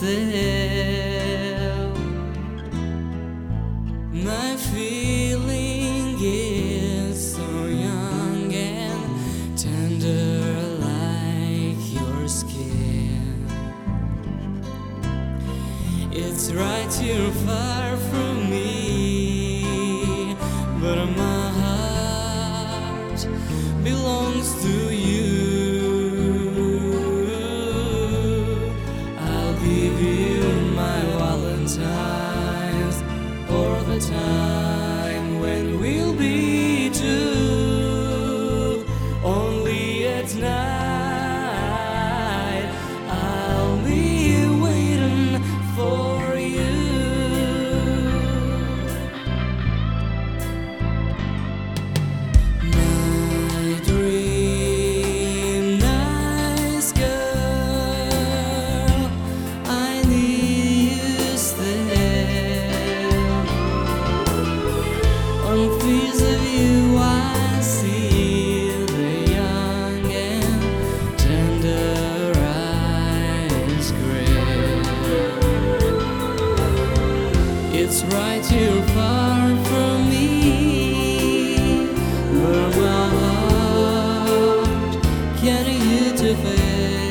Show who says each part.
Speaker 1: céu. My feeling is so young and tender, like your skin. It's right here, far from me, but my heart belongs to you. time when we'll be two, only at night. right here far from me. Where my heart can you defend?